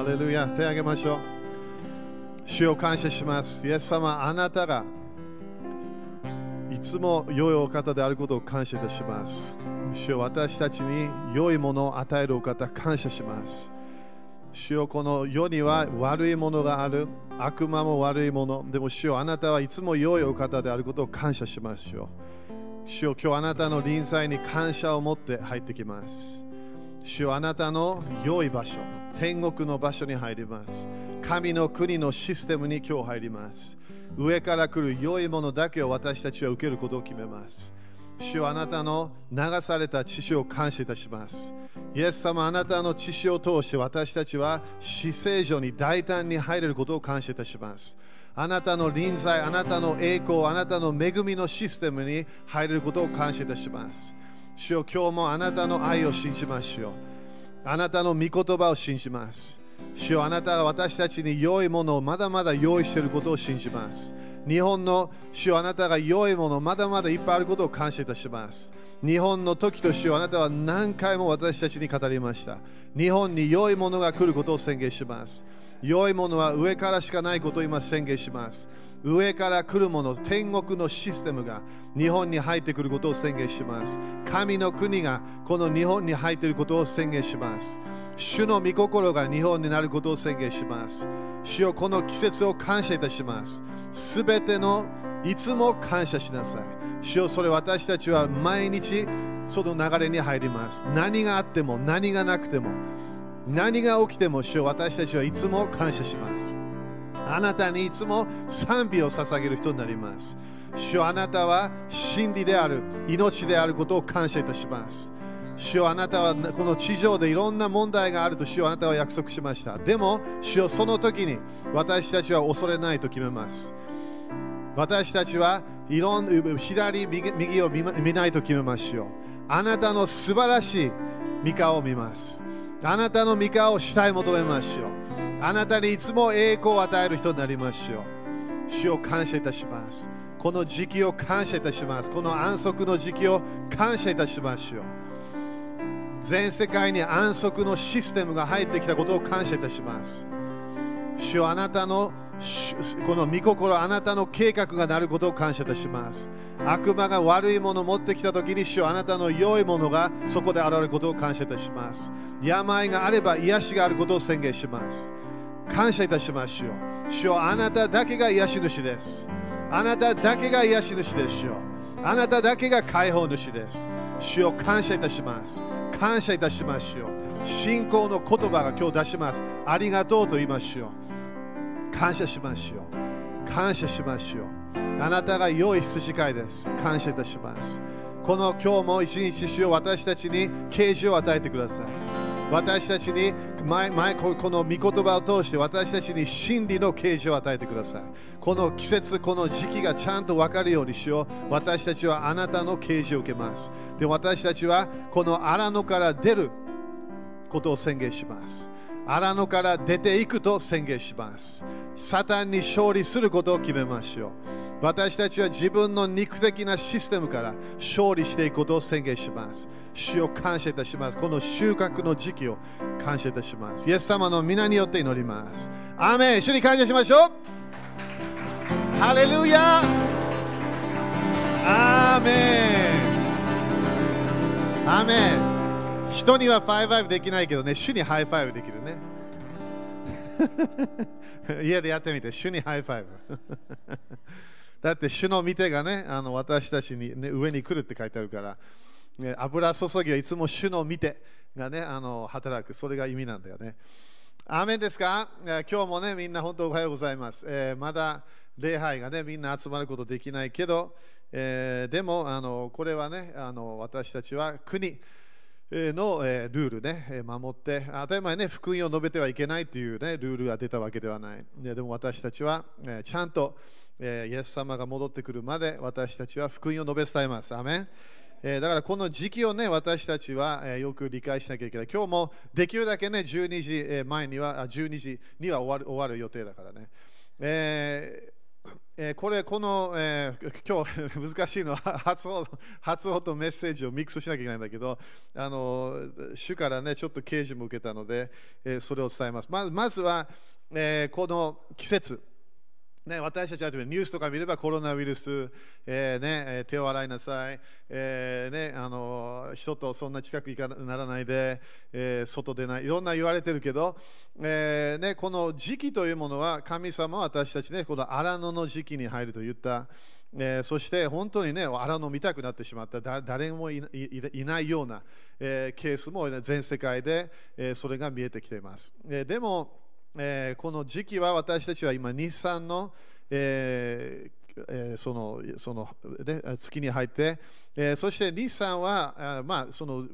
ハレルヤ手を挙げましょう。主を感謝します。イエス様あなたがいつも良いお方であることを感謝いたします。主よ私たちに良いものを与えるお方感謝します。主よこの世には悪いものがある。悪魔も悪いもの。でも主よあなたはいつも良いお方であることを感謝しますよ。主よ今日あなたの臨在に感謝を持って入ってきます。主よあなたの良い場所天国の場所に入ります。神の国のシステムに今日入ります。上から来る良いものだけを私たちは受けることを決めます。主よあなたの流された血潮を感謝いたします。イエス様あなたの血潮を通して私たちは死聖所に大胆に入れることを感謝いたします。あなたの臨在、あなたの栄光、あなたの恵みのシステムに入れることを感謝いたします。主よ今日もあなたの愛を信じましょう。あなたの御言葉を信じます。主よあなたが私たちに良いものをまだまだ用意していることを信じます。日本の主よあなたが良いものまだまだいっぱいあることを感謝いたします。日本の時と主よあなたは何回も私たちに語りました。日本に良いものが来ることを宣言します。良いものは上からしかないことを今宣言します。上から来るもの、天国のシステムが日本に入ってくることを宣言します。神の国がこの日本に入っていることを宣言します。主の御心が日本になることを宣言します。主よこの季節を感謝いたします。すべてのいつも感謝しなさい。主よそれ私たちは毎日その流れに入ります。何があっても何がなくても何が起きても主よ私たちはいつも感謝します。あなたにいつも賛美を捧げる人になります。主あなたは真理である、命であることを感謝いたします。主よあなたはこの地上でいろんな問題があると主よあなたは約束しました。でも、主よその時に私たちは恐れないと決めます。私たちはいろん左右を見ないと決めましょう。あなたの素晴らしい御顔を見ます。あなたの御顔をしたい求めましょう。あなたにいつも栄光を与える人になりましょう。主を感謝いたします。この時期を感謝いたします。この安息の時期を感謝いたしましょう。全世界に安息のシステムが入ってきたことを感謝いたします。主よあなたのこの御心、あなたの計画がなることを感謝いたします。悪魔が悪いものを持ってきたときに、主よあなたの良いものがそこで現れることを感謝いたします。病があれば癒しがあることを宣言します。感謝いたしましょう。主よあなただけが癒し主です。あなただけが癒し主ですよ。あなただけが解放主です。主よ感謝いたします。感謝いたしましょう。信仰の言葉が今日出します。ありがとうと言いましょう。感謝しましょう。感謝しましょう。あなたが良い羊飼いです。感謝いたします。この今日も一日主よ私たちに啓示を与えてください。私たちに前前この御言葉を通して私たちに真理の啓示を与えてください。この季節、この時期がちゃんと分かるようにしよう。私たちはあなたの啓示を受けます。で私たちはこの荒野から出ることを宣言します。荒野から出ていくと宣言します。サタンに勝利することを決めましょう。私たちは自分の肉的なシステムから勝利していくことを宣言します。主を感謝いたします。この収穫の時期を感謝いたします。イエス様の御名によって祈ります。アーメン主に感謝しましょう。ハレルヤアーメンアーメン人には high five できないけどね、主に high five できるね。家でやってみて、主に high five。だって主の御手がね、あの私たちに、ね、上に来るって書いてあるから、ね、油注ぎはいつも主の御手がね、あの働く、それが意味なんだよね。アーメンですか？今日もね、みんな本当おはようございます。えー、まだ礼拝がね、みんな集まることできないけど、えー、でもあのこれはねあの、私たちは国の、えー、ルールね、守って、当たり前ね、福音を述べてはいけないという、ね、ルールが出たわけではない。ででも私たちは、えー、ちゃんと、イエス様が戻ってくるまで私たちは福音を述べ伝えます。アメン、だからこの時期をね、私たちは、よく理解しなきゃいけない。今日もできるだけね、12時前には、12時には終わる終わる予定だからね。えーこれ、この、えー今日 難しいのは発音発音とメッセージをミックスしなきゃいけないんだけど、あの主からね、ちょっと啓示も受けたので、えーそれを伝えます。まずまずは、えーこの季節。ね、私たちはニュースとか見ればコロナウイルス、えーね手を洗いなさい、えーね、あの人とそんな近く行かならないで、えー外出ない、いろんな言われてるけど、えね、この時期というものは神様は私たちね、この荒野の時期に入ると言った。えーそして本当にね、荒野見たくなってしまった、誰もいないような、えーケースも全世界で、えーそれが見えてきています。えでも、えーこの時期は私たちは今、日産の、えーえーそのその、ね、月に入って、えーそして日産は、あまあ、その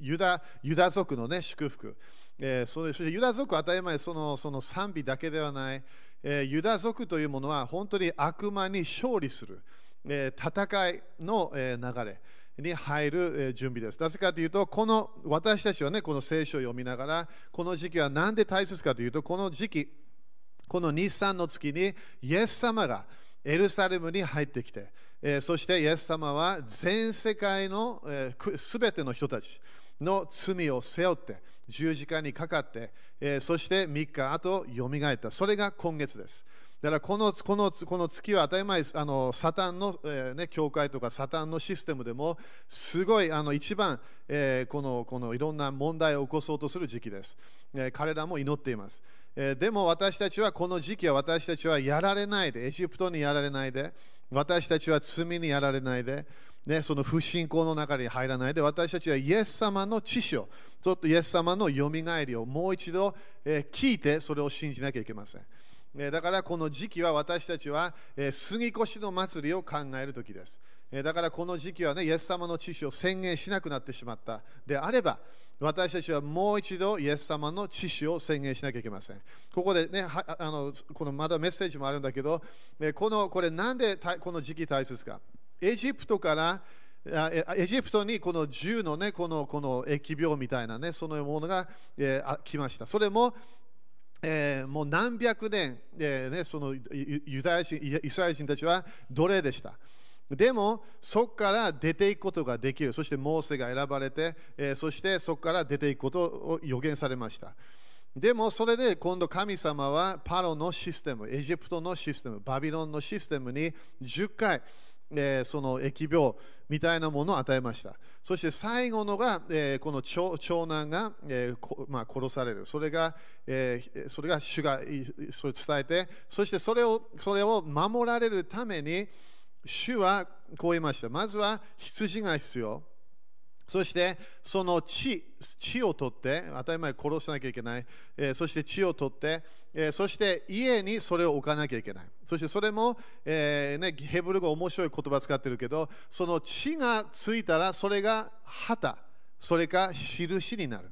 ユダユダ族の、ね、祝福、えーそれそしてユダ族は当たり前そのその賛美だけではない、えーユダ族というものは本当に悪魔に勝利する、えー戦いの、えー流れ。に入る準備です。なぜかというと、この私たちはね、この聖書を読みながら、この時期は何で大切かというと、この時期、この日産の月に、イエス様がエルサレムに入ってきて、えそしてイエス様は全世界のすべ、ての人たちの罪を背負って、十字架にかかって、えそして3日後、よみがえった。それが今月です。だからこのこのこの月は当たり前あのサタンの、えーね、教会とかサタンのシステムでもすごいあの一番、えーこのこのいろんな問題を起こそうとする時期です。えー彼らも祈っています。えでも私たちはこの時期は私たちはやられないで、エジプトにやられないで、私たちは罪にやられないで、ね、その不信仰の中に入らないで、私たちはイエス様の知識を、ちょっとイエス様のよみがえりをもう一度、え聞いて、それを信じなきゃいけません。だからこの時期は私たちは、杉越の祭りを考える時です。だからこの時期はね、イエス様の知識を宣言しなくなってしまった。であれば、私たちはもう一度イエス様の知識を宣言しなきゃいけません。ここでね、あのこのまだメッセージもあるんだけど、このこれなんでこの時期大切か。エジプトからエジプトにこの銃のね、このこの疫病みたいなね、そのものが、えー来ました。それもえーもう何百年、えーね、そのユダヤ人イイスラエル人たちは奴隷でした。でも、そこから出ていくことができる。そして、モーセが選ばれて、えーそしてそこから出ていくことを予言されました。でも、それで今度神様はパロのシステム、エジプトのシステム、バビロンのシステムに10回、えーその疫病みたいなものを与えました。そして最後のが、えーこの長長男が、えーこまあ、殺される。それが、えーそれが主がそれを伝えて、そしてそれをそれを守られるために、主はこう言いました。まずは羊が必要。そしてその血血を取って、当たり前殺さなきゃいけない、えーそして血を取って、えーそして家にそれを置かなきゃいけない。そしてそれも、えーね、ヘブル語面白い言葉使ってるけど、その血がついたらそれが旗、それか印になる。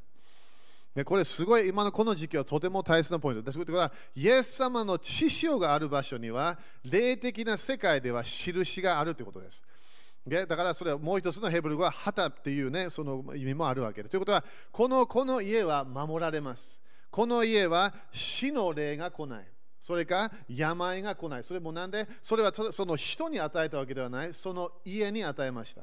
これすごい今のこの時期はとても大切なポイントです。ということは、イエス様の血潮がある場所には、霊的な世界では印があるということです。だからそれはもう一つのヘブル語は旗っていうね、その意味もあるわけです。ということは、このこの家は守られます。この家は死の霊が来ない。それか病が来ない。それもなんで？それはただその人に与えたわけではない、その家に与えました。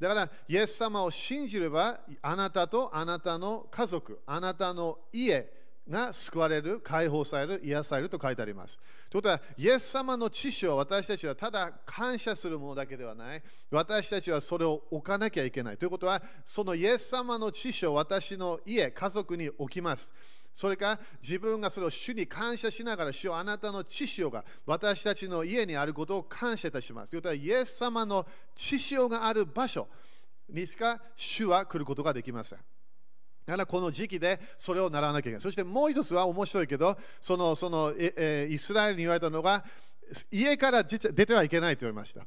だから、イエス様を信じれば、あなたとあなたの家族、あなたの家が救われる、解放される、癒されると書いてあります。ということは、イエス様の知識を私たちはただ感謝するものだけではない、私たちはそれを置かなきゃいけない。ということは、そのイエス様の知識を私の家、家族に置きます。それか自分がそれを主に感謝しながら、主よあなたの知識が私たちの家にあることを感謝いたします。ということは、イエス様の知識がある場所にしか主は来ることができません。だからこの時期でそれを習わなきゃいけない。そしてもう一つは面白いけど、そのそのええイスラエルに言われたのが、家から出てはいけないと言われました。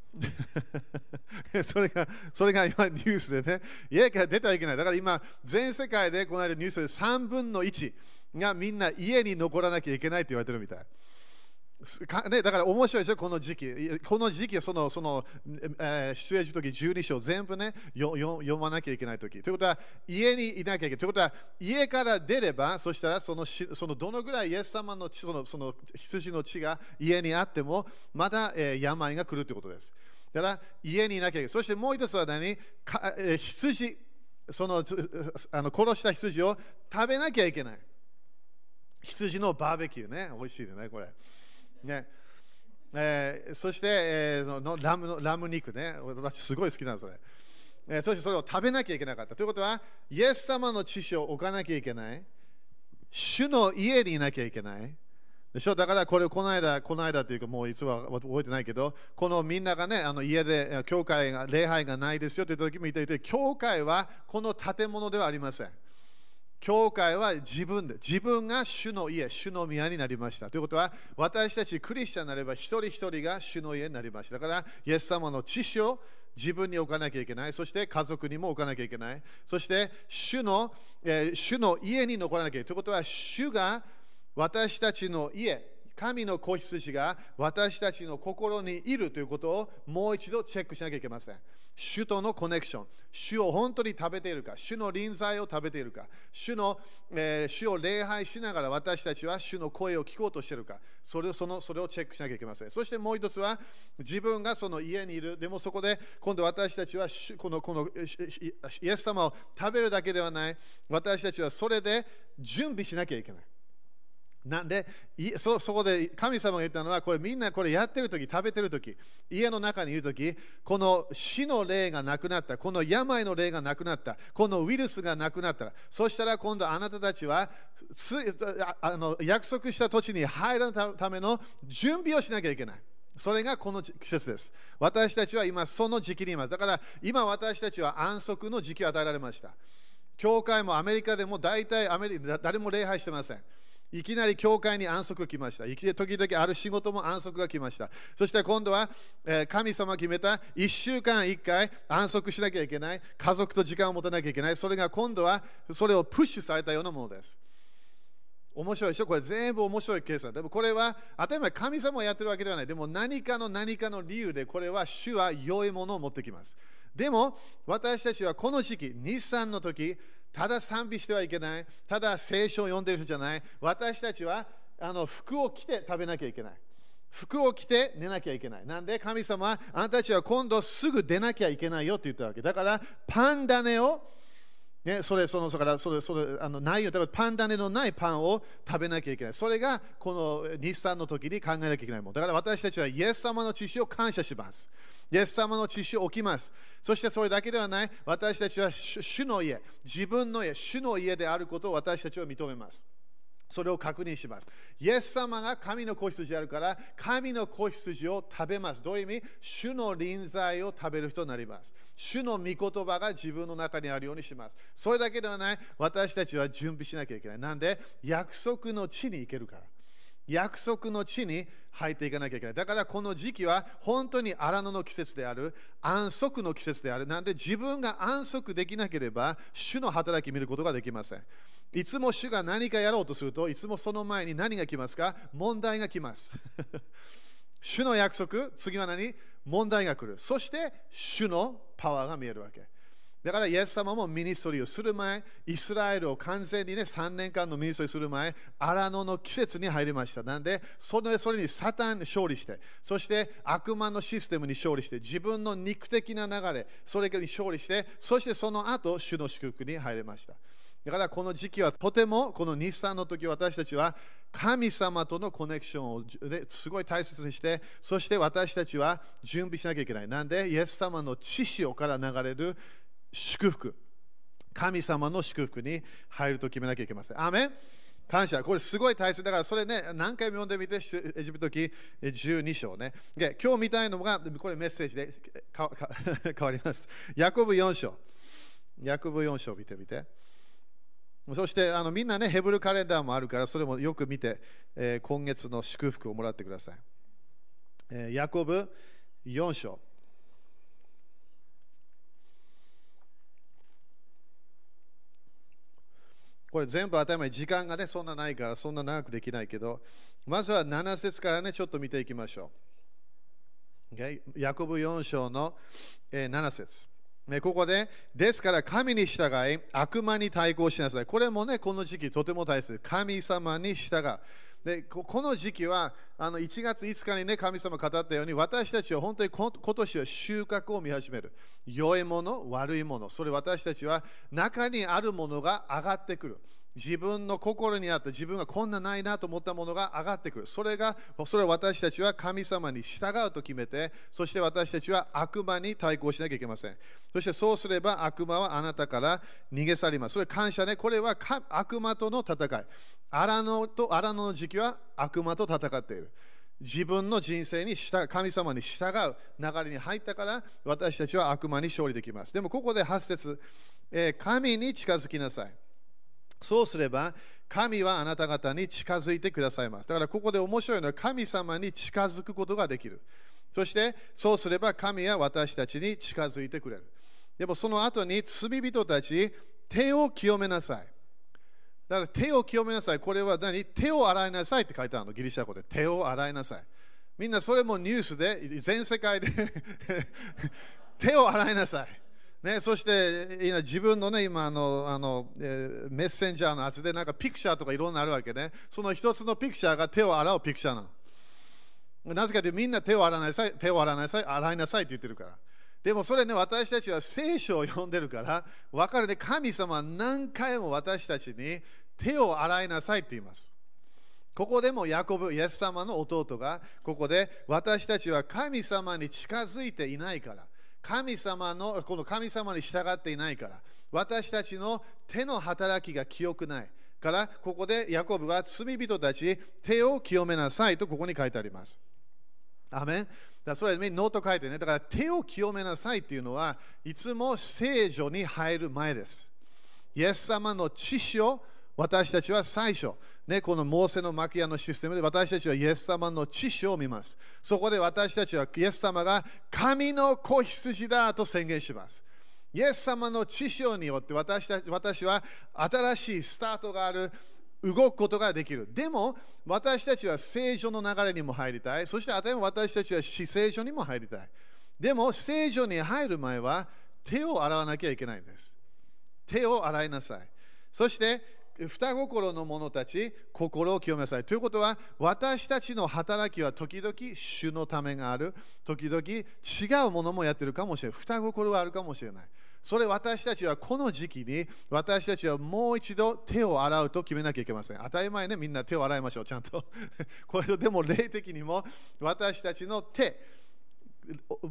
それがそれが今ニュースでね、家から出てはいけない。だから今、全世界でこの間ニュースで3分の1がみんな家に残らなきゃいけないと言われてるみたい。ね、だから面白いですよ、この時期。この時期、その、その、えー、出演するとき、12章全部ね、読まなきゃいけないとき。ということは、家にいなきゃいけない。ということは、家から出れば、そしたらその、そのどのぐらいイエス様のそのその羊の血が家にあっても、また、えー、病が来るということです。だから、家にいなきゃいけない。そしてもう一つは何？か、えー、羊、そのあの殺した羊を食べなきゃいけない。羊のバーベキューね、美味しいね、これ。ねえー、そして、えー、そのラムのラム肉ね、私すごい好きなん、それ。えー、そしてそれを食べなきゃいけなかった。ということは、イエス様の知識を置かなきゃいけない。主の家にいなきゃいけない。でしょ？だからこれこの間、この間というかもういつは覚えてないけど、このみんながね、あの家で教会が、礼拝がないですよという時も言っていて、教会はこの建物ではありません。教会は自分で、自分が主の家、主の宮になりました。ということは、私たちクリスチャンになれば一人一人が主の家になりました。だから、イエス様の知識を自分に置かなきゃいけない。そして家族にも置かなきゃいけない。そして主の、えー、主の家に残らなきゃいけない。ということは、主が私たちの家、神の子羊が私たちの心にいるということをもう一度チェックしなきゃいけません。主とのコネクション、主を本当に食べているか、主の臨在を食べているか、主の、えー、主を礼拝しながら私たちは主の声を聞こうとしているか、それをそのそれをチェックしなきゃいけません。そしてもう一つは、自分がその家にいる、でもそこで今度私たちはこのこのイエス様を食べるだけではない、私たちはそれで準備しなきゃいけない。なんでそそこで神様が言ったのはこれみんなこれやってる時食べてる時家の中にいる時この死の霊がなくなったこの病の霊がなくなったこのウイルスがなくなったそしたら今度あなたたちはあの約束した土地に入らないための準備をしなきゃいけないそれがこの季節です。私たちは今その時期にいます。だから今私たちは安息の時期を与えられました。教会もアメリカでも大体アメリカ誰も礼拝してません。いきなり教会に安息が来ました。時々ある仕事も安息が来ました。そして今度は、え神様決めた1週間1回安息しなきゃいけない。家族と時間を持たなきゃいけない。それが今度はそれをプッシュされたようなものです。面白いでしょ？これ全部面白い計算。でもこれは当たり前神様がやってるわけではない。でも何かの何かの理由でこれは主は良いものを持ってきます。でも私たちはこの時期、日産の時、ただ賛美してはいけない。ただ聖書を読んでる人じゃない。私たちはあの服を着て食べなきゃいけない。服を着て寝なきゃいけない。なんで神様あなたたちは今度すぐ出なきゃいけないよって言ったわけ。だからパンダネをね、それ、その、そから、それ、それ、あの、ないよ。パンダネのないパンを食べなきゃいけない。それが、この日産の時に考えなきゃいけないもの。だから私たちはイエス様の血識を感謝します。イエス様の血識を置きます。そしてそれだけではない。私たちは主の家、自分の家、主の家であることを私たちは認めます。それを確認します。イエス様が神の子羊であるから、神の子羊を食べます。どういう意味？主の臨在を食べる人になります。主の御言葉が自分の中にあるようにします。それだけではない、私たちは準備しなきゃいけない。なんで、約束の地に行けるから。約束の地に入っていかなきゃいけない。だからこの時期は本当に荒野の季節である、安息の季節である。なんで？自分が安息できなければ、主の働き見ることができません。いつも主が何かやろうとするといつもその前に何が来ますか？問題が来ます。主の約束、次は何？問題が来る。そして主のパワーが見えるわけ。だから、イエス様も ministry をする前、イスラエルを完全にね、3年間の ministry する前、荒野の季節に入りました。なんで、それそれにサタンに勝利して、そして悪魔のシステムに勝利して、自分の肉的な流れ、それに勝利して、そしてその後、主の祝福に入りました。だからこの時期はとてもこの日産の時私たちは神様とのコネクションをすごい大切にしてそして私たちは準備しなきゃいけないなんでイエス様の知識から流れる祝福神様の祝福に入ると決めなきゃいけませんアメ感謝。これすごい大切だから、それね、何回も読んでみて、エジプト記12章ね。で今日見たいのが、これメッセージで 変わります。ヤコブ4章。ヤコブ4章見てみて。そしてあのみんなね、ヘブルカレンダーもあるから、それもよく見て、えー、今月の祝福をもらってください。えー、ヤコブ4章。これ全部頭に時間がね、そんなないから、そんな長くできないけど、まずは7節からね、ちょっと見ていきましょう。Okay? ヤコブ4章の、えー、7節ここで、ですから神に従い、悪魔に対抗しなさい。これもね、この時期とても大切。神様に従う。でこの時期はあの1月5日に、ね、神様語ったように私たちは本当に今年は収穫を見始める良いもの悪いものそれ私たちは中にあるものが上がってくる自分の心にあった自分がこんなないなと思ったものが上がってくる。それがそれを私たちは神様に従うと決めてそして私たちは悪魔に対抗しなきゃいけません。そしてそうすれば悪魔はあなたから逃げ去ります。それ感謝ね。これは悪魔との戦い。荒野と荒野の時期は悪魔と戦っている。自分の人生に従神様に従う流れに入ったから私たちは悪魔に勝利できます。でもここで8節、えー、神に近づきなさい。そうすれば神はあなた方に近づいてくださいます。だからここで面白いのは神様に近づくことができる。そしてそうすれば神は私たちに近づいてくれる。でもその後に罪人たち、手を清めなさい。だから手を清めなさい。これは何？手を洗いなさいって書いてあるの、ギリシャ語で。手を洗いなさい。みんなそれもニュースで全世界で 手を洗いなさい。ね、そして今自分のね、今あのあの、えー、メッセンジャーのやつでなんかピクチャーとかいろんなあるわけね。その一つのピクチャーが手を洗うピクチャーなの。なぜかというとみんな手を洗いなさい、手を洗いなさい、洗いなさいって言ってるから。でもそれね、私たちは聖書を読んでるから、分かるで神様は何回も私たちに手を洗いなさいって言います。ここでもヤコブ、イエス様の弟が、ここで私たちは神様に近づいていないから。神様のこの神様に従っていないから私たちの手の働きが清くないからここでヤコブは罪人たち手を清めなさいとここに書いてあります。アメン。だそれノート書いてね。だから手を清めなさいっていうのはいつも聖所に入る前です。イエス様の知識を私たちは最初ね、このモーセの幕屋のシステムで私たちはイエス様の知識を見ます。そこで私たちはイエス様が神の子羊だと宣言します。イエス様の知識によって私たち私は新しいスタートがある、動くことができる。でも私たちは聖女の流れにも入りたい。そしてあたりも私たちは死聖女にも入りたい。でも聖女に入る前は手を洗わなきゃいけないんです。手を洗いなさい。そして双心の者たち、心を清めなさい。ということは、私たちの働きは時々主のためがある、時々違うものもやってるかもしれない。双心はあるかもしれない。それ私たちはこの時期に私たちはもう一度手を洗うと決めなきゃいけません。当たり前ね、みんな手を洗いましょう、ちゃんと。これでも霊的にも私たちの手、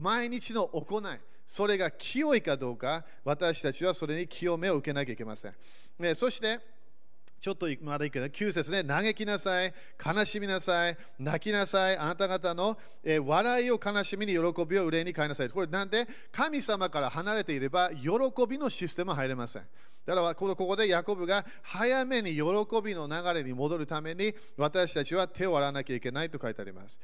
毎日の行い、それが清いかどうか、私たちはそれに清めを受けなきゃいけません。そして、ちょっとまだいいけど、9節ね、嘆きなさい、悲しみなさい、泣きなさい、あなた方の、えー、笑いを悲しみに喜びを憂いに変えなさい。これなんで、神様から離れていれば、喜びのシステムは入れません。だからここでヤコブが早めに喜びの流れに戻るために私たちは手を洗わなきゃいけないと書いてあります。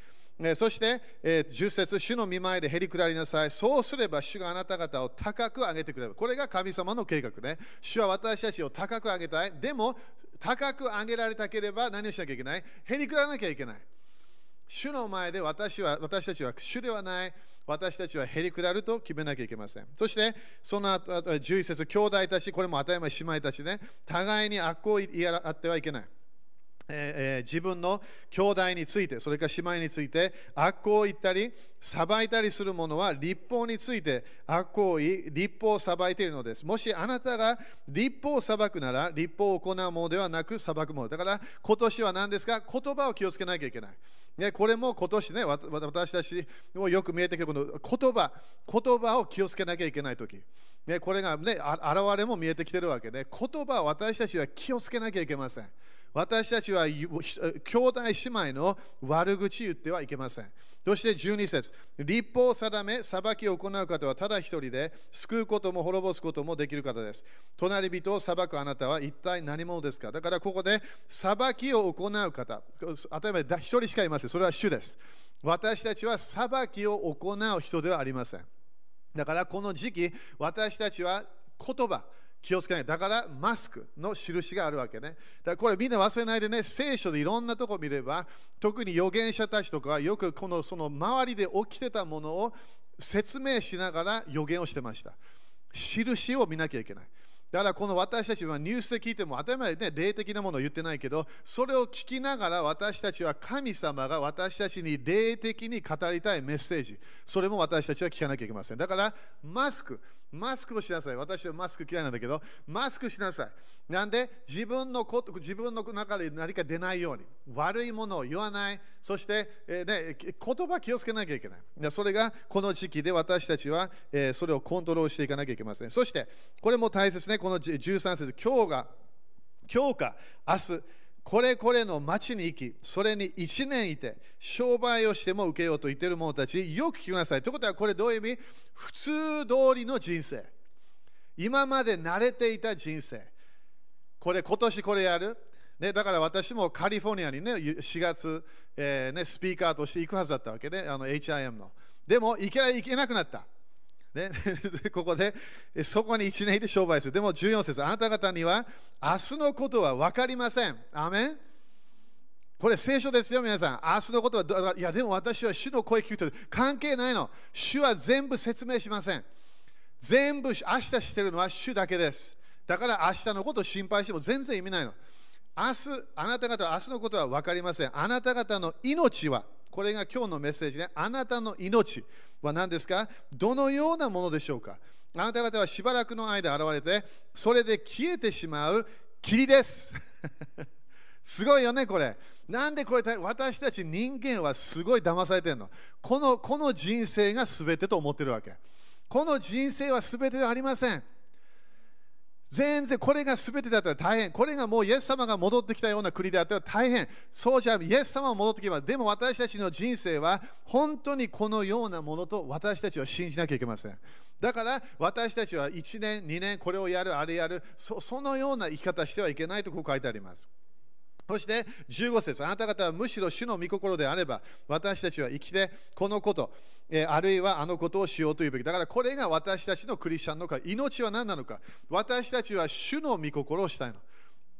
そして、え10節主の見舞いでへりくだりなさい。そうすれば主があなた方を高く上げてくれる。これが神様の計画ね。主は私たちを高く上げたい。でも、高く上げられたければ何をしなきゃいけない？へりくだらなきゃいけない。主の前で私は私たちは主ではない。私たちはへりくだると決めなきゃいけません。そして、その後、11節兄弟たち、これも当たり前姉妹たちね、互いに悪行を言い合ってはいけない。えー、自分の兄弟について、それから姉妹について悪行を言ったり、裁いたりする者は立法について悪行を言い、立法を裁いているのです。もしあなたが立法を裁くなら、立法を行うものではなく裁くもの。だから今年は何ですか？言葉を気をつけなきゃいけない。ね、これも今年ね、私たちもよく見えてくるこの言葉、言葉を気をつけなきゃいけないとき。ね、これがね、現れも見えてきてるわけで、言葉を私たちは気をつけなきゃいけません。私たちは兄弟姉妹の悪口言ってはいけません。そして12節立法を定め、裁きを行う方はただ一人で、救うことも滅ぼすこともできる方です。隣人を裁くあなたは一体何者ですか？だからここで裁きを行う方、当たり前一人しかいません。それは主です。私たちは裁きを行う人ではありません。だからこの時期、私たちは言葉、気をつけない。だからマスクの印があるわけね。だからこれみんな忘れないでね、聖書でいろんなとこ見れば、特に預言者たちとかはよくこのその周りで起きてたものを説明しながら予言をしてました。印を見なきゃいけない。だからこの私たちはニュースで聞いても当たり前で、ね、霊的なものを言ってないけど、それを聞きながら私たちは神様が私たちに霊的に語りたいメッセージ、それも私たちは聞かなきゃいけません。だからマスク、マスクをしなさい。私はマスク嫌いなんだけど、マスクしなさい。なんで自分のこと自分の中で何か出ないように、悪いものを言わない、そして、えー、ね、言葉気をつけなきゃいけない。それがこの時期で私たちは、えー、それをコントロールしていかなきゃいけません。そして、これも大切ね、この13節、今日が、今日か明日、これこれの町に行き、それに1年いて、商売をしても受けようと言っている者たち、よく聞きなさい。ということは、これどういう意味？普通通りの人生。今まで慣れていた人生。これ、今年これやる？ね、だから私もカリフォルニアにね、4月、えー、ね、スピーカーとして行くはずだったわけで、あの HIM の。でも行け行けなくなった。ね、ここで、そこに1年で商売する。でも14節あなた方には明日のことは分かりません。アメンこれ聖書ですよ、皆さん。明日のことは、いや、でも私は主の声聞くと関係ないの。主は全部説明しません。全部明日してるのは主だけです。だから明日のことを心配しても全然意味ないの。明日、あなた方は明日のことは分かりません。あなた方の命は、これが今日のメッセージね。あなたの命。は何ですか？どのようなものでしょうか？あなた方はしばらくの間現れて、それで消えてしまう霧です。すごいよね、これ。なんでこれ、私たち人間はすごい騙されてるの？このこの人生が全てと思ってるわけ。この人生は全てではありません。全然これが全てだったら大変。これがもうイエス様が戻ってきたような国であったら大変。そうじゃ、イエス様が戻ってきます。でも私たちの人生は本当にこのようなものと私たちは信じなきゃいけません。だから私たちは1年、2年これをやる、あれやる、そそのような生き方してはいけないとこう書いてあります。そして15節あなた方はむしろ主の御心であれば私たちは生きてこのこと、えあるいはあのことをしようというべき。だからこれが私たちのクリスチャンのか命は何なのか。私たちは主の御心をしたいの。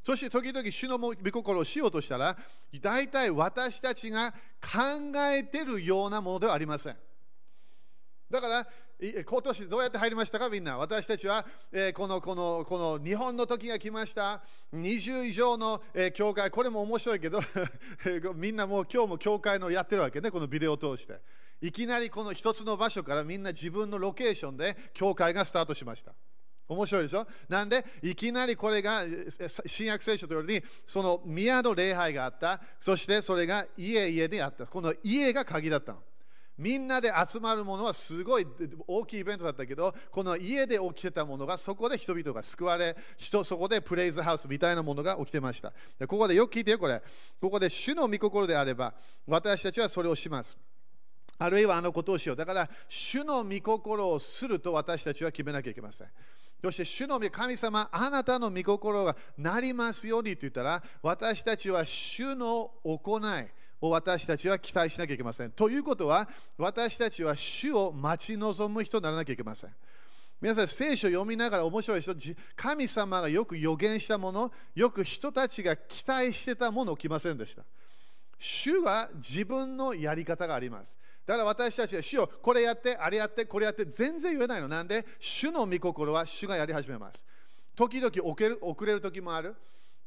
そして時々主の御心をしようとしたら大体私たちが考えているようなものではありません。だから今年どうやって入りましたか？みんな。私たちは、えー、このこのこの日本の時が来ました。20以上の、えー、教会。これも面白いけど みんなもう今日も教会のやってるわけね。このビデオを通して。いきなりこの一つの場所からみんな自分のロケーションで教会がスタートしました。面白いでしょ？なんでいきなりこれが新約聖書というよりその宮の礼拝があった。そしてそれが家々にあった。この家が鍵だったの。みんなで集まるものはすごい大きいイベントだったけど、この家で起きてたものがそこで人々が救われ、人そこでプレイズハウスみたいなものが起きてました。でここでよく聞いてよ、これ。ここで主の御心であれば、私たちはそれをします。あるいはあのことをしよう。だから、主の御心をすると私たちは決めなきゃいけません。そして、主の神様、あなたの御心がなりますようにと言ったら、私たちは主の行い、を私たちは期待しなきゃいけません。ということは、私たちは主を待ち望む人にならなきゃいけません。皆さん、聖書を読みながら面白い人、神様がよく予言したもの、よく人たちが期待してたもの起きませんでした。主は自分のやり方があります。だから私たちは主をこれやって、あれやって、これやって、全然言えないの。なんで、主の御心は主がやり始めます。時々遅れる時もある。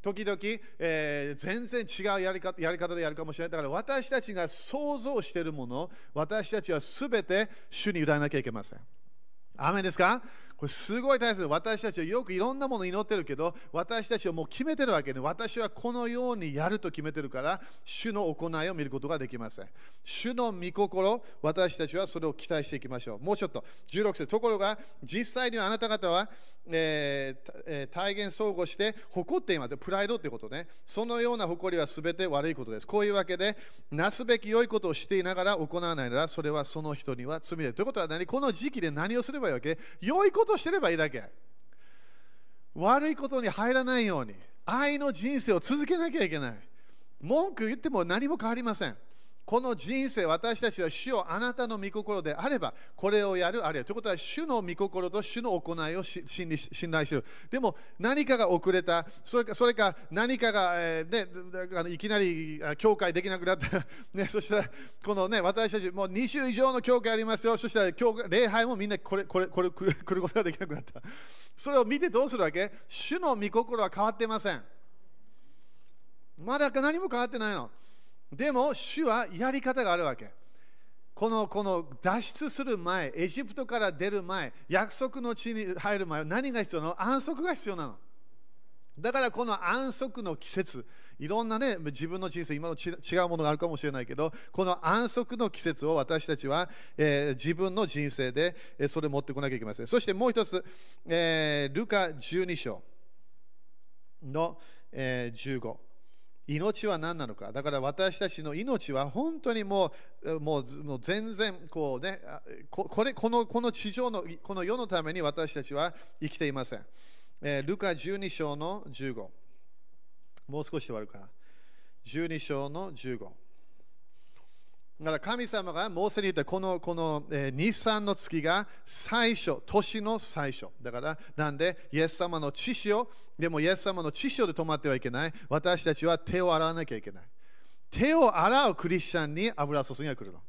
時々、えー、全然違うやり方やり方でやるかもしれない。だから私たちが想像しているもの、私たちはすべて主に委ねなきゃいけません。アメですか？これすごい大切です私たちはよくいろんなもの祈ってるけど、私たちはもう決めてるわけで、私はこのようにやると決めてるから、主の行いを見ることができません。主の御心、私たちはそれを期待していきましょう。もうちょっと、16節。ところが、実際にはあなた方は、えーえー、体現相互して誇っています。プライドってことね。そのような誇りは全て悪いことです。こういうわけで、なすべき良いことをしていながら行わないなら、それはその人には罪で。ということは何？この時期で何をすればいいわけ？良いことをしてればいいだけ。悪いことに入らないように、愛の人生を続けなきゃいけない。文句言っても何も変わりません。この人生、私たちは主をあなたの御心であれば、これをやる、あるいは。ということは、主の御心と主の行いを信信頼している。でも、何かが遅れた、それかそれか何かが、えーね、いきなり教会できなくなった、ね、そしたら、このね、私たち、もう20以上の教会ありますよ。そしたら、教会礼拝もみんなこれ、これ、これ、来ることができなくなった。それを見てどうするわけ？主の御心は変わっていません。まだ何も変わってないの。でも、主はやり方があるわけ。このこの脱出する前、エジプトから出る前、約束の地に入る前、何が必要なの？安息が必要なの。だからこの安息の季節、いろんなね、自分の人生、今の違うものがあるかもしれないけど、この安息の季節を私たちは、えー、自分の人生で、えー、それを持ってこなきゃいけません。そしてもう一つ、えー、ルカ12章の、えー、15。命は何なのか。だから私たちの命は本当にもうもうもう全然こう、ね、これこのこの地上のこの世のために私たちは生きていません。えー、ルカ12章の15。もう少し終わるかな。12章の15。だから神様がモーセに言ったこのこの、えー、日産の月が最初、年の最初。だから、なんで、イエス様の知識を、でもイエス様の知識で止まってはいけない。私たちは手を洗わなきゃいけない。手を洗うクリスチャンに油注ぎが来るの。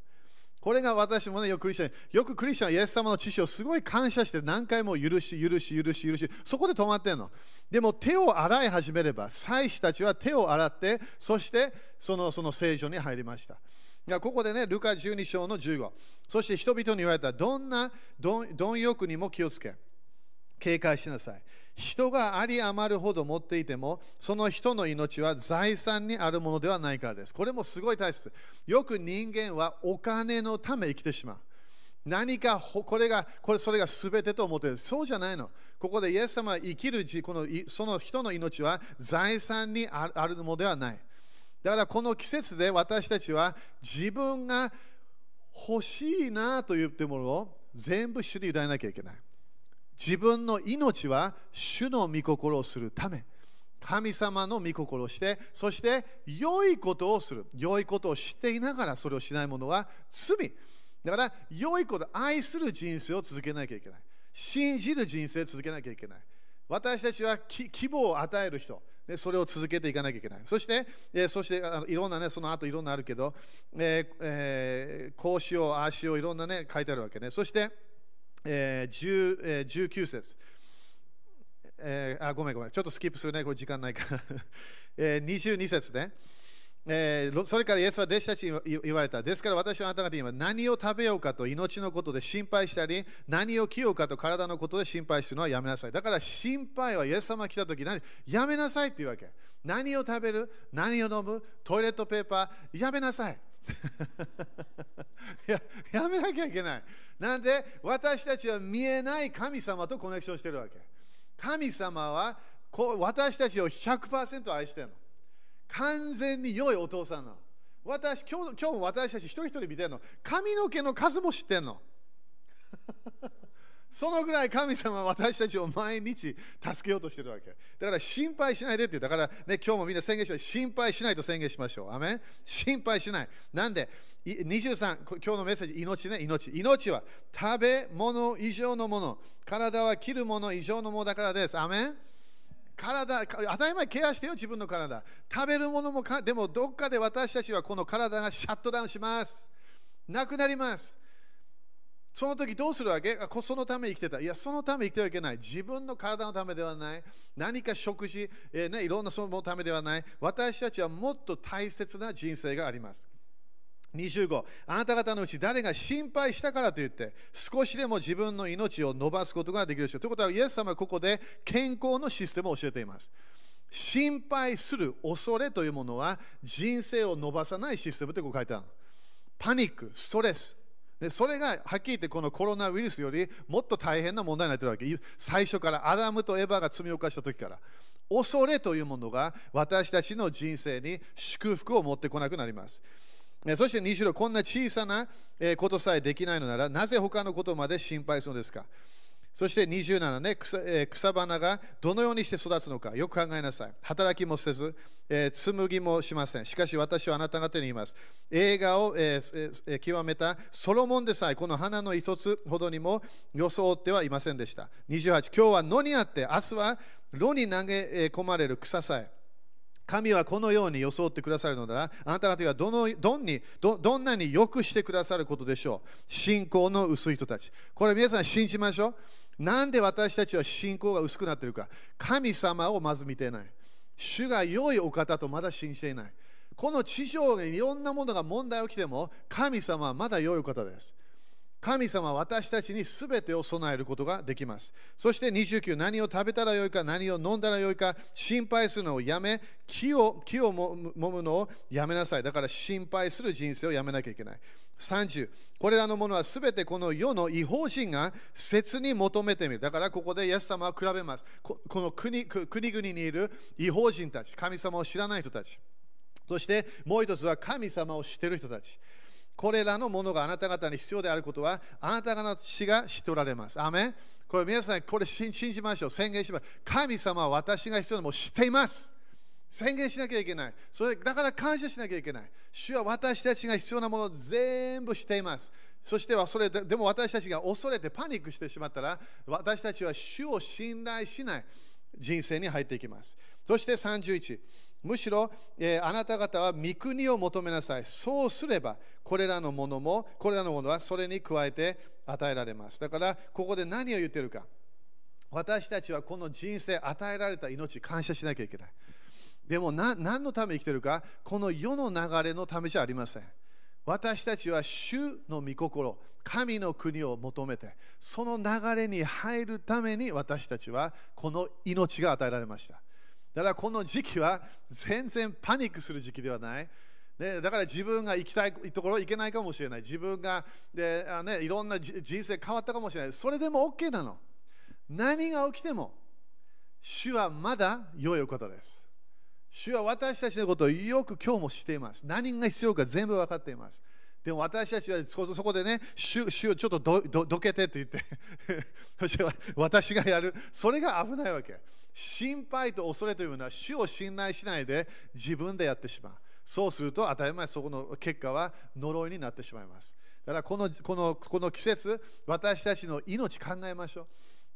これが私もね、よくクリスチャン、よくクリスチャンはイエス様の知識をすごい感謝して何回も許し、許し、許し、許し、そこで止まってんの。でも手を洗い始めれば、祭司たちは手を洗って、そしてそのその聖女に入りました。ここでね、ルカ12章の15。そして人々に言われた、どんな貪欲にも気をつけ、警戒しなさい。人があり余るほど持っていても、その人の命は財産にあるものではないからです。これもすごい大切。よく人間はお金のため生きてしまう。何かこれが、これそれが全てと思っている。そうじゃないの。ここでイエス様は生きるこのその人の命は財産にあるものではない。だからこの季節で私たちは自分が欲しいなと言ってものを全部主に委ねなきゃいけない。自分の命は主の御心をするため。神様の御心をして、そして良いことをする。良いことを知っていながらそれをしない者は罪。だから良いこと、愛する人生を続けなきゃいけない。信じる人生を続けなきゃいけない。私たちは希望を与える人。でそれを続けていかなきゃいけない。そして、えー、そしてあのいろんなね、その後いろんなあるけど、えーえー、こうしよう、ああしよう、いろんなね、書いてあるわけね。そして、えーえー、19節。えー、あ、ごめんごめん。ちょっとスキップするね。これ時間ないから。えー、22節ね。えー、それからイエスは弟子たちに言われた。ですから私はあなた方に今何を食べようかと命のことで心配したり、何を着ようかと体のことで心配するのはやめなさい。だから心配はイエス様が来た時何やめなさいって言うわけ。何を食べる？何を飲む？トイレットペーパーやめなさい。や やめなきゃいけない。なんで？私たちは見えない神様とコネクションしてるわけ。神様はこう私たちを100%愛してるの。完全に良いお父さんの。私今日今日も私たち一人一人見てるの。髪の毛の数も知ってんの。そのぐらい神様は私たちを毎日助けようとしてるわけ。だから心配しないでって。だからね、今日もみんな宣言しまし心配しないと宣言しましょう。アメン心配しない。なんで、23、今日のメッセージ、命ね、命。命は食べ物以上のもの。体は切るもの以上のものだからです。アメン体、当たり前ケアしてよ、自分の体。食べるものもか、でもどっかで私たちはこの体がシャットダウンします。なくなります。その時どうするわけ？そのため生きてた。いや、そのため生きてはいけない。自分の体のためではない。何か食事、えー、ね、いろんなそのためではない。私たちはもっと大切な人生があります。25あなた方のうち誰が心配したからといって少しでも自分の命を伸ばすことができるでしょう。ということはイエス様はここで健康のシステムを教えています。心配する恐れというものは人生を伸ばさないシステムってこう書いてあるパニック、ストレス。でそれがはっきり言ってこのコロナウイルスよりもっと大変な問題になっているわけ。最初からアダムとエヴァが罪を犯した時から。恐れというものが私たちの人生に祝福を持ってこなくなります。そして26、こんな小さなことさえできないのなら、なぜ他のことまで心配するのですか？そして27ね草、草花がどのようにして育つのかよく考えなさい。働きもせず、えー紡ぎもしません。しかし私はあなた方に言います。映画を、え極めたソロモンでさえこの花の一つほどにも装ってはいませんでした。28今日は野にあって明日は炉に投げ込まれる草さえ神はこのように装ってくださるのなら、あなた方がどのどんにどどんなによくしてくださることでしょう。信仰の薄い人たち。これ皆さん信じましょう。なんで私たちは信仰が薄くなっているか。神様をまず見ていない。主が良いお方とまだ信じていない。この地上にいろんなものが問題起きても、神様はまだ良いお方です。神様は私たちに全てを備えることができます。そして29、何を食べたらよいか、何を飲んだらよいか、心配するのをやめ、木を木をも揉むのをやめなさい。だから心配する人生をやめなきゃいけない。30、これらのものは全てこの世の違法人が切に求めてみる。だからここでイエス様は比べます。ここの国国々にいる違法人たち、神様を知らない人たち。そしてもう一つは神様を知っている人たち。これらのものがあなた方に必要であることは、あなた方の父が知っておられます。アメンこれ皆さん、これ信じましょう。宣言します。神様は私が必要なものを知っています。宣言しなきゃいけない。それだから感謝しなきゃいけない。主は私たちが必要なものを全部知っています。そしてはそれででも私たちが恐れてパニックしてしまったら、私たちは主を信頼しない人生に入っていきます。そして31。むしろ、えー、あなた方は御国を求めなさい。そうすれば、これらのものも、これらのものはそれに加えて与えられます。だから、ここで何を言ってるか。私たちはこの人生、与えられた命、感謝しなきゃいけない。でも何のため生きてるか、この世の流れのためじゃありません。私たちは主の御心、神の国を求めて、その流れに入るために私たちはこの命が与えられました。だからこの時期は全然パニックする時期ではない。ね、だから自分が行きたいところ行けないかもしれない。自分がであ、ね、いろんな人生変わったかもしれない。それでも OK なの。何が起きても、主はまだ良いお方です。主は私たちのことをよく今日も知っています。何が必要か全部分かっています。でも私たちはそこでね、主主をちょっとどどけてって言って 私がやる。それが危ないわけ。心配と恐れというのは主を信頼しないで自分でやってしまう。そうすると当たり前そこの結果は呪いになってしまいます。だからこのこのこの季節、私たちの命考えましょう。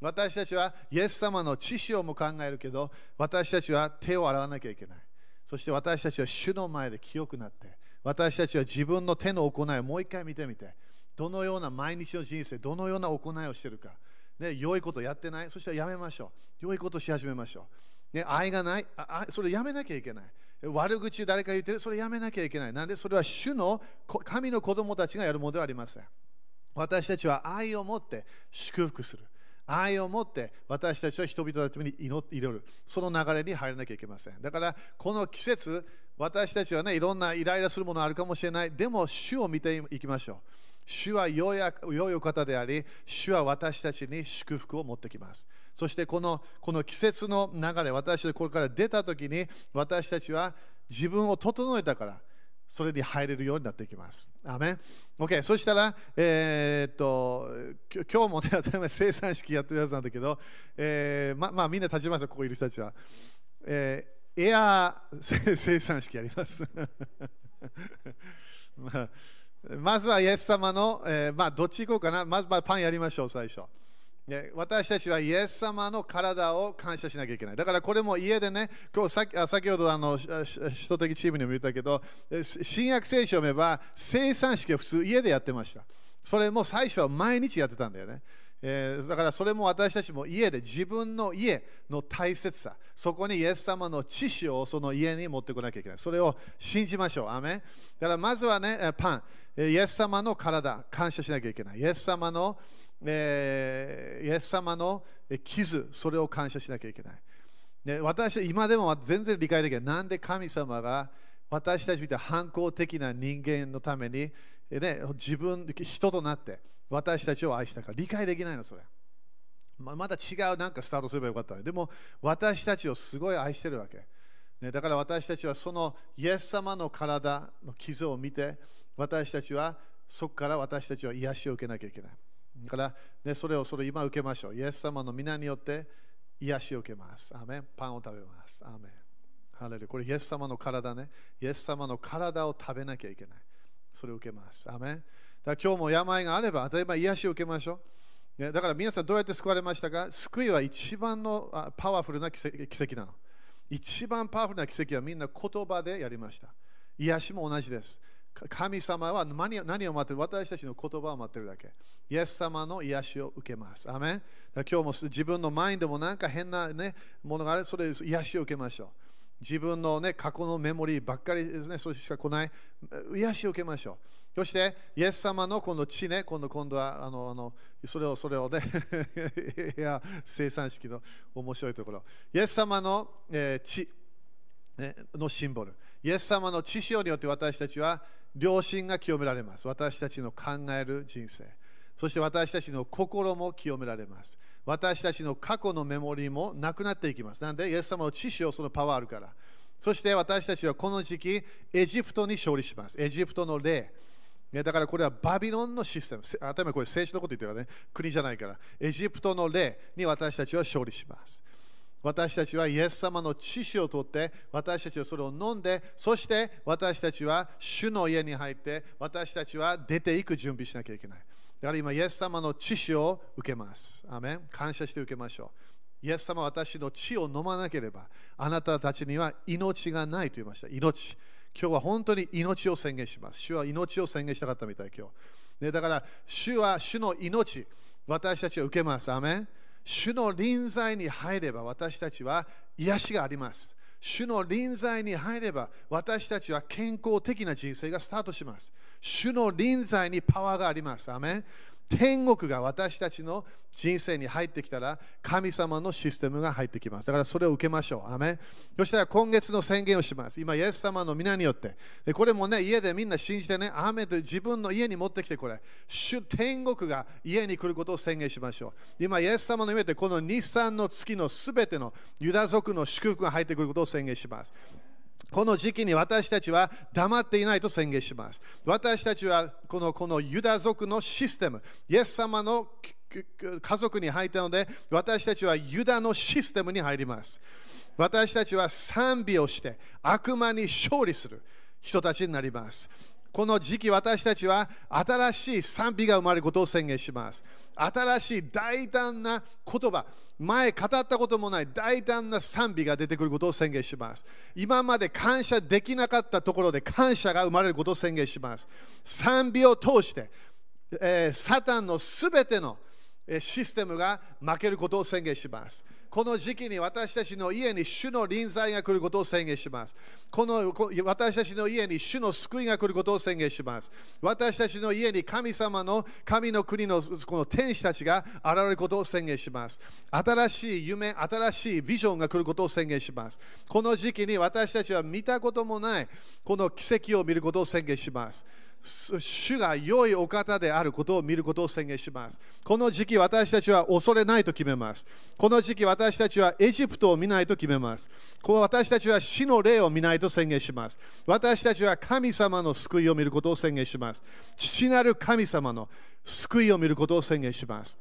私たちはイエス様の知識をも考えるけど、私たちは手を洗わなきゃいけない。そして私たちは主の前で清くなって、私たちは自分の手の行いをもう一回見てみて、どのような毎日の人生、どのような行いをしているか。ね、良いことやってない、そしたらやめましょう。良いことし始めましょう。ね、愛がないあ、それやめなきゃいけない。悪口誰か言ってる、それやめなきゃいけない。なんでそれは主の神の子供たちがやるものではありません。私たちは愛を持って祝福する。愛を持って私たちは人々のために祈る。その流れに入らなきゃいけません。だからこの季節、私たちはね、いろんなイライラするものあるかもしれない。でも主を見ていきましょう。主は良い良いお方であり、主は私たちに祝福を持ってきます。そしてこのこの季節の流れ、私たちこれから出たときに、私たちは自分を整えたから、それに入れるようになっていきます。アメン OK、そしたら、えー、っと今日もね、当たり前生産式やってるやつなんだけど、えー、ままあみんな立ちますよ、ここいる人たちは。えー、エアー 生産式やります。まあまずはイエス様の、えー、まあどっち行こうかな。まずまパンやりましょう、最初。私たちはイエス様の体を感謝しなきゃいけない。だからこれも家でね、今日さ先ほどあの首都的チームにも言ったけど、新約聖書を読めば生産式を普通家でやってました。それも最初は毎日やってたんだよね。えー、だからそれも私たちも家で自分の家の大切さ、そこにイエス様の知識をその家に持ってこなきゃいけない。それを信じましょう。アメだからまずはね、パン、イエス様の体、感謝しなきゃいけない。イエス様の、えー、イエス様の傷、それを感謝しなきゃいけない。ね、私、今でも全然理解できない。なんで神様が私たちみたいな反抗的な人間のために、ね、自分、人となって、私たちを愛したか理解できないのそれままだ違うなんかスタートすればよかったねでも私たちをすごい愛してるわけ、ね、だから私たちはそのイエス様の体の傷を見て私たちはそこから私たちは癒しを受けなきゃいけないだから、ね、それをそれ今受けましょう。イエス様の皆によって癒しを受けます。アーメンパンを食べます。アーメンハレルこれイエス様の体ね。イエス様の体を食べなきゃいけない。それを受けます。アーメンだから今日も病があれば、例えば癒しを受けましょう。ね、だから皆さんどうやって救われましたか？救いは一番のパワフルな奇跡なの。一番パワフルな奇跡はみんな言葉でやりました。癒しも同じです。神様は何を待ってる？私たちの言葉を待ってるだけ。イエス様の癒しを受けます。アメン今日も自分のマインドもなんか変な、ね、ものがある、それで癒しを受けましょう。自分の、ね、過去のメモリーばっかりですね、それしか来ない。癒しを受けましょう。そして、イエス様のこの血ね、今度今度はあのあのそれをそれをね、いや生産式の面白いところ。イエス様の、えー血、ね、のシンボル。イエス様の血潮によって私たちは良心が清められます。私たちの考える人生。そして私たちの心も清められます。私たちの過去のメモリーもなくなっていきます。なんで、イエス様の知識をそのパワーあるから。そして私たちはこの時期、エジプトに勝利します。エジプトの霊。ね、だからこれはバビロンのシステム。当たりこれ聖書のこと言ってるからね。国じゃないから。エジプトの霊に私たちは勝利します。私たちはイエス様の知識をとって、私たちはそれを飲んで、そして私たちは主の家に入って、私たちは出ていく準備しなきゃいけない。だから今、イエス様の知識を受けます。アメン感謝して受けましょう。イエス様は私の血を飲まなければ、あなたたちには命がないと言いました。命。今日は本当に命を宣言します。主は命を宣言したかったみたい、今日。ね、だから、主は主の命、私たちは受けます。アメン主の臨在に入れば私たちは癒しがあります。主の臨在に入れば私たちは健康的な人生がスタートします。主の臨在にパワーがあります。アメ天国が私たちの人生に入ってきたら神様のシステムが入ってきます。だからそれを受けましょう。アメンそしたら今月の宣言をします。今、イエス様の皆によって。でこれもね、家でみんな信じてね、アメと自分の家に持ってきてこれ。主天国が家に来ることを宣言しましょう。今、イエス様の上でこの日産の月のすべてのユダ族の祝福が入ってくることを宣言します。この時期に私たちは黙っていないと宣言します。私たちはこのこのユダ族のシステム、イエス様の家族に入ったので、私たちはユダのシステムに入ります。私たちは賛美をして悪魔に勝利する人たちになります。この時期私たちは新しい賛美が生まれることを宣言します。新しい大胆な言葉、前語ったこともない大胆な賛美が出てくることを宣言します。今まで感謝できなかったところで感謝が生まれることを宣言します。賛美を通して、えー、サタンのすべてのシステムが負けることを宣言します。この時期に私たちの家に主の臨在が来ることを宣言します。この私たちの家に主の救いが来ることを宣言します。私たちの家に神様の神の国のこの天使たちが現れることを宣言します。新しい夢、新しいビジョンが来ることを宣言します。この時期に私たちは見たこともないこの奇跡を見ることを宣言します。主が良いお方であることを見ることを宣言します。この時期私たちは恐れないと決めます。この時期私たちはエジプトを見ないと決めます。この私たちは死の霊を見ないと宣言します。私たちは神様の救いを見ることを宣言します。父なる神様の救いを見ることを宣言します。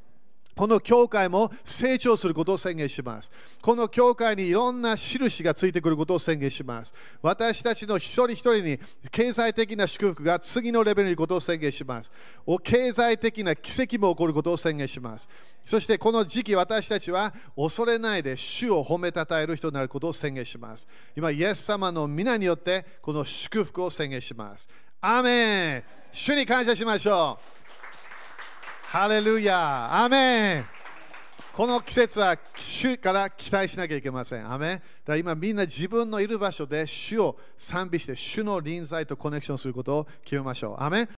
この教会も成長することを宣言します。この教会にいろんな印がついてくることを宣言します。私たちの一人一人に経済的な祝福が次のレベルにいることを宣言します。お経済的な奇跡も起こることを宣言します。そしてこの時期私たちは恐れないで主を褒めたたえる人になることを宣言します。今、イエス様の皆によってこの祝福を宣言します。アーメン主に感謝しましょう。ハレルヤアメンこの季節は主から期待しなきゃいけません。アメンだから今みんな自分のいる場所で主を賛美して主の臨在とコネクションすることを決めましょう。アメン